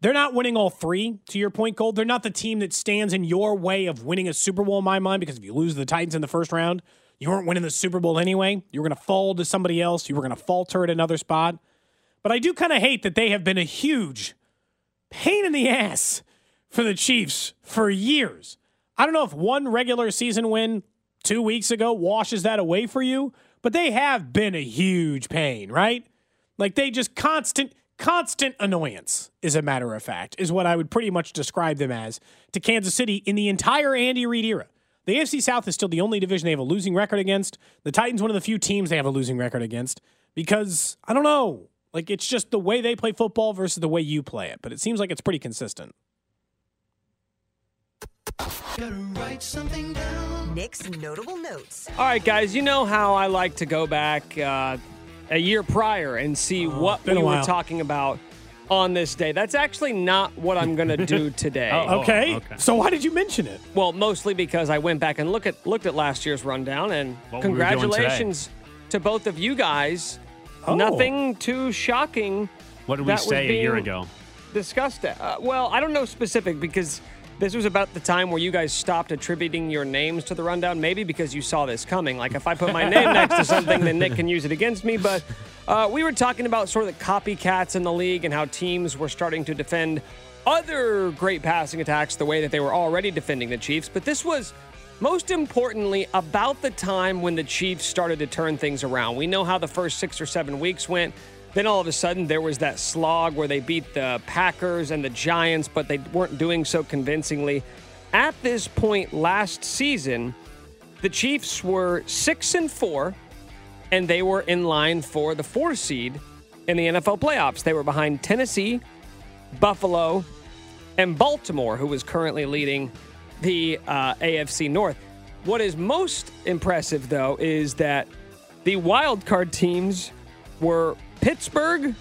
They're not winning all three, to your point, Gold. They're not the team that stands in your way of winning a Super Bowl in my mind because if you lose the Titans in the first round, you weren't winning the Super Bowl anyway. You were going to fall to somebody else. You were going to falter at another spot. But I do kind of hate that they have been a huge pain in the ass for the Chiefs for years. I don't know if one regular season win two weeks ago washes that away for you, but they have been a huge pain, right? Like they just constant, constant annoyance, as a matter of fact, is what I would pretty much describe them as to Kansas City in the entire Andy Reid era. The AFC South is still the only division they have a losing record against. The Titans, one of the few teams they have a losing record against because I don't know. Like it's just the way they play football versus the way you play it, but it seems like it's pretty consistent. Nick's notable notes. All right, guys, you know how I like to go back uh, a year prior and see what we were talking about on this day. That's actually not what I'm going to do today. Oh, okay. okay. So why did you mention it? Well, mostly because I went back and look at looked at last year's rundown, and What we congratulations to both of you guys. Oh. Nothing too shocking What did we say a year ago? discussed. Uh, well, I don't know specific because this was about the time where you guys stopped attributing your names to the rundown. Maybe because you saw this coming. Like if I put my name next to something, then Nick can use it against me. But uh, we were talking about sort of the copycats in the league and how teams were starting to defend other great passing attacks the way that they were already defending the Chiefs. But this was most importantly about the time when the Chiefs started to turn things around. We know how the first six or seven weeks went. Then all of a sudden, there was that slog where they beat the Packers and the Giants, but they weren't doing so convincingly. At this point last season, The Chiefs were six and four, and they were in line for the four seed in the NFL playoffs. They were behind Tennessee, Buffalo, and Baltimore, who was currently leading the uh, AFC North. What is most impressive, though, is that the wild card teams were Pittsburgh,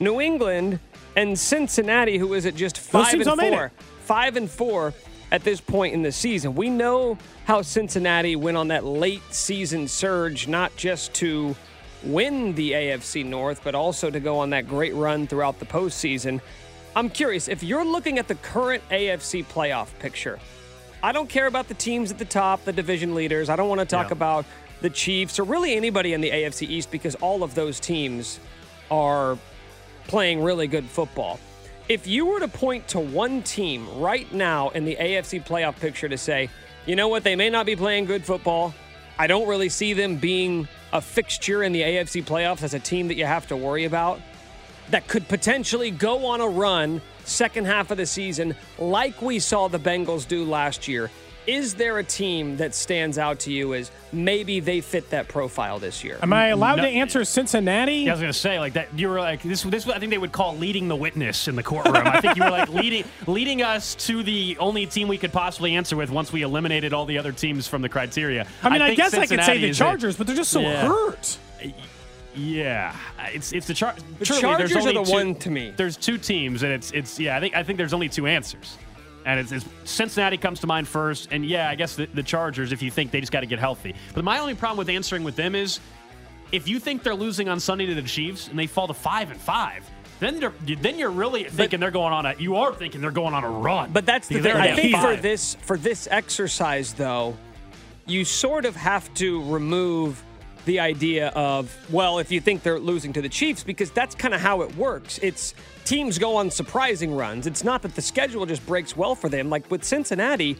New England, and Cincinnati, who is at just five and four. Five and four at this point in the season. We know how Cincinnati went on that late season surge, not just to win the AFC North, but also to go on that great run throughout the postseason. I'm curious if you're looking at the current AFC playoff picture. I don't care about the teams at the top, the division leaders. I don't want to talk Yeah. about the Chiefs or really anybody in the AFC East because all of those teams are playing really good football. If you were to point to one team right now in the AFC playoff picture to say, you know what, they may not be playing good football. I don't really see them being a fixture in the AFC playoffs as a team that you have to worry about that could potentially go on a run second half of the season like we saw the Bengals do last year. Is there a team that stands out to you as maybe they fit that profile this year? Am I allowed No. to answer Cincinnati? Yeah, I was gonna say like that. You were like this. This I think they would call leading the witness in the courtroom. I think you were like leading leading us to the only team we could possibly answer with once we eliminated all the other teams from the criteria. I mean, I, think guess I could say the is it. Chargers, but they're just so Yeah. hurt. Yeah, it's it's the Char- The truly, Chargers there's are the two- one to me. There's two teams, and it's it's yeah. I think I think there's only two answers, and it's, it's Cincinnati comes to mind first, and yeah, I guess the, the Chargers if you think they just got to get healthy. But my only problem with answering with them is if you think they're losing on Sunday to the Chiefs and they fall to five and five. Then they're then you're really thinking they're going on a you are thinking they're going on a run. But that's the thing. I think for this for this exercise though, you sort of have to remove the idea of well, if you think they're losing to the Chiefs, because that's kind of how it works. It's teams go on surprising runs. It's not that the schedule just breaks well for them. Like with Cincinnati,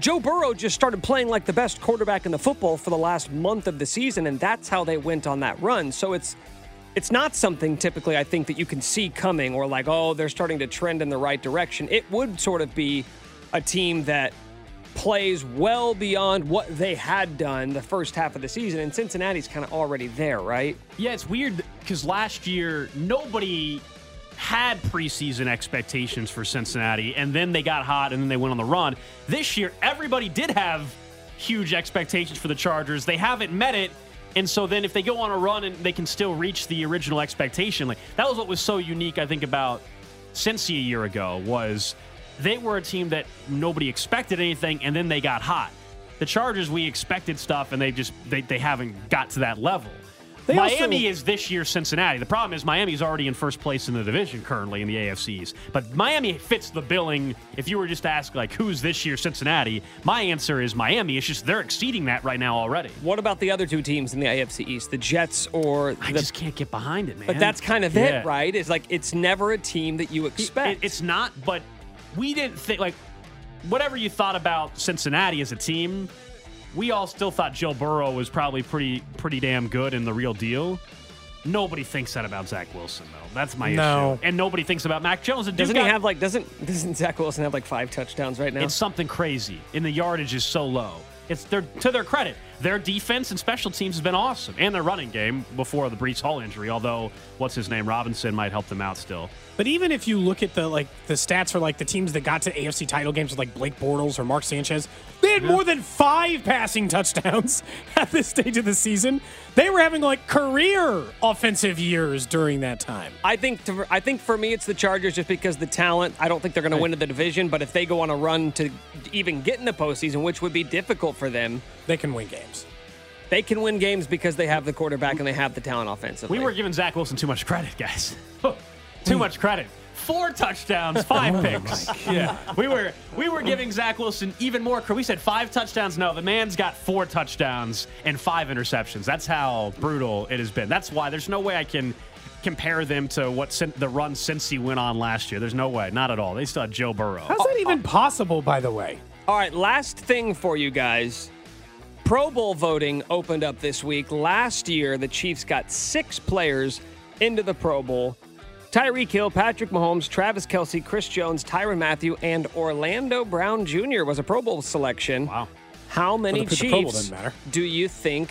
Joe Burrow just started playing like the best quarterback in the football for the last month of the season, and that's how they went on that run. So it's it's not something typically I think that you can see coming or like, oh, they're starting to trend in the right direction. It would sort of be a team that plays well beyond what they had done the first half of the season, and Cincinnati's kind of already there, right? Yeah, it's weird because last year nobody had preseason expectations for Cincinnati, and then they got hot and then they went on the run. This year, everybody did have huge expectations for the Chargers. They haven't met it. And so then if they go on a run and they can still reach the original expectation, like that was what was so unique, I think, about Cincy a year ago was they were a team that nobody expected anything and then they got hot. The Chargers, we expected stuff and they just they, they haven't got to that level. They also- Miami is this year's Cincinnati. The problem is Miami's already in first place in the division currently in the AFCs. But Miami fits the billing. If you were just to ask like who's this year's Cincinnati, my answer is Miami. It's just they're exceeding that right now already. What about the other two teams in the AFC East, the Jets or I the just can't get behind it, man. But that's kind of Yeah. it, right? It's like it's never a team that you expect. It- it's not, but we didn't think like whatever you thought about Cincinnati as a team, we all still thought Joe Burrow was probably pretty pretty damn good and the real deal. Nobody thinks that about Zach Wilson though. That's my No. issue. And nobody thinks about Mac Jones. The dude doesn't he have like doesn't doesn't Zach Wilson have like five touchdowns right now? It's something crazy, and the yardage is so low. It's their to their credit. Their defense and special teams has been awesome, and their running game before the Breece Hall injury. Although what's his name Robinson might help them out still. But even if you look at the like the stats for like the teams that got to AFC title games with like Blake Bortles or Mark Sanchez, they had more than five passing touchdowns at this stage of the season. They were having like career offensive years during that time. I think to, I think for me it's the Chargers just because the talent. I don't think they're going to win the division, but if they go on a run to even get in the postseason, which would be difficult for them, They can win games. They can win games because they have the quarterback and they have the talent offensively. We were giving Zach Wilson too much credit, guys. too much credit. Four touchdowns, five oh picks. Yeah, we were we were giving Zach Wilson even more credit. We said five touchdowns. No, the man's got four touchdowns and five interceptions. That's how brutal it has been. That's why there's no way I can compare them to what Cin- the run Cincy went on last year. There's no way, not at all. They still had Joe Burrow. How's that even possible, by the way? All right, last thing for you guys. Pro Bowl voting opened up this week. Last year, the Chiefs got six players into the Pro Bowl. Tyreek Hill, Patrick Mahomes, Travis Kelce, Chris Jones, Tyrann Mathieu, and Orlando Brown Jr. was a Pro Bowl selection. Wow. How many the Pro Bowl Chiefs doesn't matter. do you think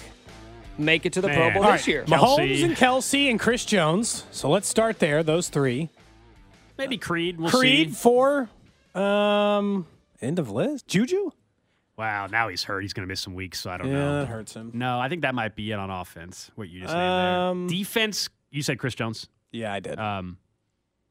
make it to the Pro Bowl All this right, year? Kelce. Mahomes and Kelce and Chris Jones. So let's start there. Those three. Maybe Creed. We'll Creed see. four. Um, end of list. Juju. Wow, now he's hurt. He's going to miss some weeks, so I don't Yeah, know. that hurts him. No, I think that might be it on offense. What you just named Um, there. Defense. You said Chris Jones. Yeah, I did. Um,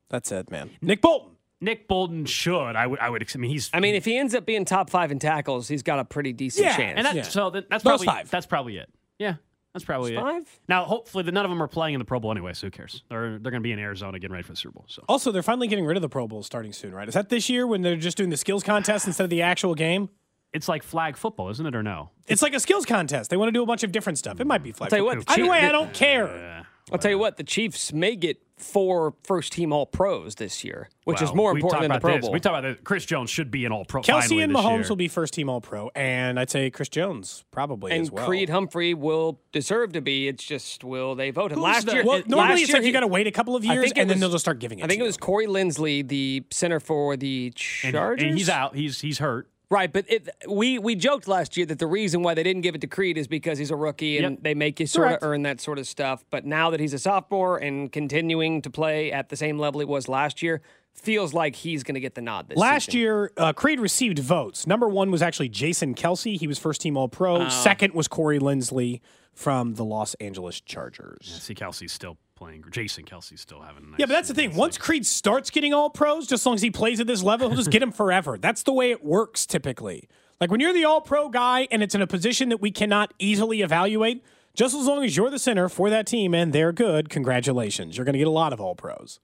That's it, man. Nick Bolton. Nick Bolton should. I would. I would. I mean, he's. I mean, if he ends up being top five in tackles, he's got a pretty decent Yeah, chance. and that, yeah. so that, that's Those probably five. That's probably it. Yeah, that's probably it. Five? Now, hopefully, the, none of them are playing in the Pro Bowl anyway. So who cares? They're they're going to be in Arizona getting ready for the Super Bowl. So Also, they're finally getting rid of the Pro Bowl starting soon, right? Is that this year when they're just doing the skills contest instead of the actual game? It's like flag football, isn't it, or no? It's like a skills contest. They want to do a bunch of different stuff. It might be flag. tell you what, football. the Either way, Chief- I don't care. Yeah. I'll tell you what, the Chiefs may get four first team All Pros this year, which is Well, more we important than the about Pro this. Bowl. We talk about that. Chris Jones should be an All Pro. Kelce and Mahomes year. will be first team All Pro, and I'd say Chris Jones probably and as well. Creed Humphrey will deserve to be. It's just will they vote him? Who's last the- year, Well, it- normally last it's year like you he- got to wait a couple of I years, think it and then was- they'll just start giving it. I think to it was you. Corey Linsley, the center for the and, Chargers. and he's out. He's he's hurt. Right, but it, we we joked last year that the reason why they didn't give it to Creed is because he's a rookie and Yep. they make you sort Correct. of earn that sort of stuff. But now that he's a sophomore and continuing to play at the same level he was last year, feels like he's going to get the nod this year. Last season. year, uh, Creed received votes. Number one was actually Jason Kelce. He was first team All Pro. Oh. Second was Corey Linsley from the Los Angeles Chargers. See, Kelce's still playing. Jason Kelce's still having. A nice Yeah, but that's the thing. Once Creed starts getting all pros, just as long as he plays at this level, he'll just get him forever. That's the way it works typically. Like when you're the all pro guy and it's in a position that we cannot easily evaluate, just as long as you're the center for that team and they're good, congratulations. You're going to get a lot of all pros.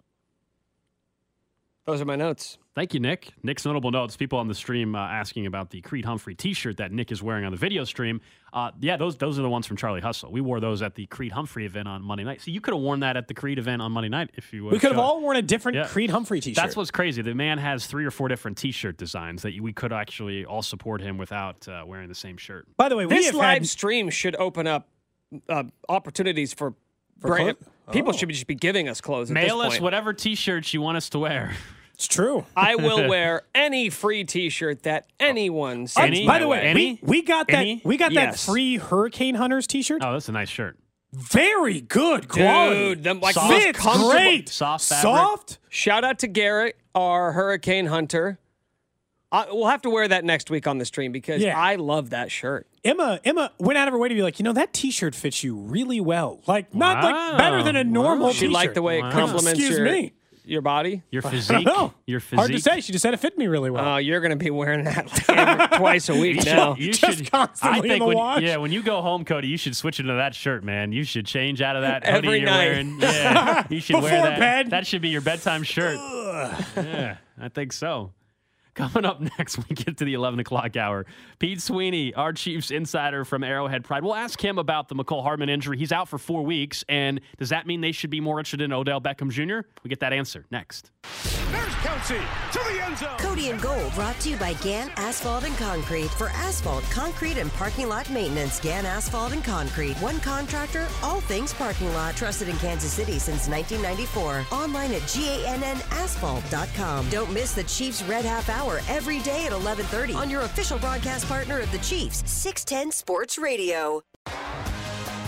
Those are my notes. Thank you, Nick. Nick's notable notes. People on the stream uh, asking about the Creed Humphrey T-shirt that Nick is wearing on the video stream. Uh, yeah, those those are the ones from Charlie Hustle. We wore those at the Creed Humphrey event on Monday night. So you could have worn that at the Creed event on Monday night if you. We could have all worn a different Yeah. Creed Humphrey t shirt. That's what's crazy. The man has three or four different T-shirt designs that we could actually all support him without uh, wearing the same shirt. By the way, we This have live had, stream should open up uh, opportunities for, brand- clo- people. Oh. Should be, just be giving us clothes. At Mail this us whatever T-shirts you want us to wear. it's true. I will wear any free T-shirt that anyone uh, sends Any? By the way, Any? we, we got that Any? we got Yes. that free Hurricane Hunters t-shirt. Oh, that's a nice shirt. Very good quality. Dude, them, like, Soft. most Fits comfortable- great. Soft fabric. Soft. Shout out to Garrett, our Hurricane Hunter. I, we'll have to wear that next week on the stream because Yeah. I love that shirt. Emma Emma went out of her way to be like, you know, that T-shirt fits you really well. Like not Wow. like better than a normal She T-shirt. liked the way it Wow. complements Excuse your, me. Your body. Your I don't physique. know. Your physique. Hard to say. She just said it fit me really well. Oh, you're going to be wearing that twice a week now. You Just should constantly I in think the when, wash. Yeah, when you go home, Cody, you should switch into that shirt, man. You should change out of that hoodie Every you're night. wearing. Yeah, you should wear that. bed. That should be your bedtime shirt. yeah, I think so. Coming up next, we get to the 11 o'clock hour. Pete Sweeney, our Chiefs insider from Arrowhead Pride. We'll ask him about the Mecole Hardman injury. He's out for four weeks. And does that mean they should be more interested in Odell Beckham Jr.? We get that answer next. Cody and Gold brought to you by Gann Asphalt and Concrete. For asphalt, concrete, and parking lot maintenance, Gann Asphalt and Concrete. One contractor, all things parking lot. Trusted in Kansas City since 1994. Online at GANNasphalt.com. Don't miss the Chiefs Red Half Hour every day at 1130 on your official broadcast partner of the Chiefs, 610 Sports Radio.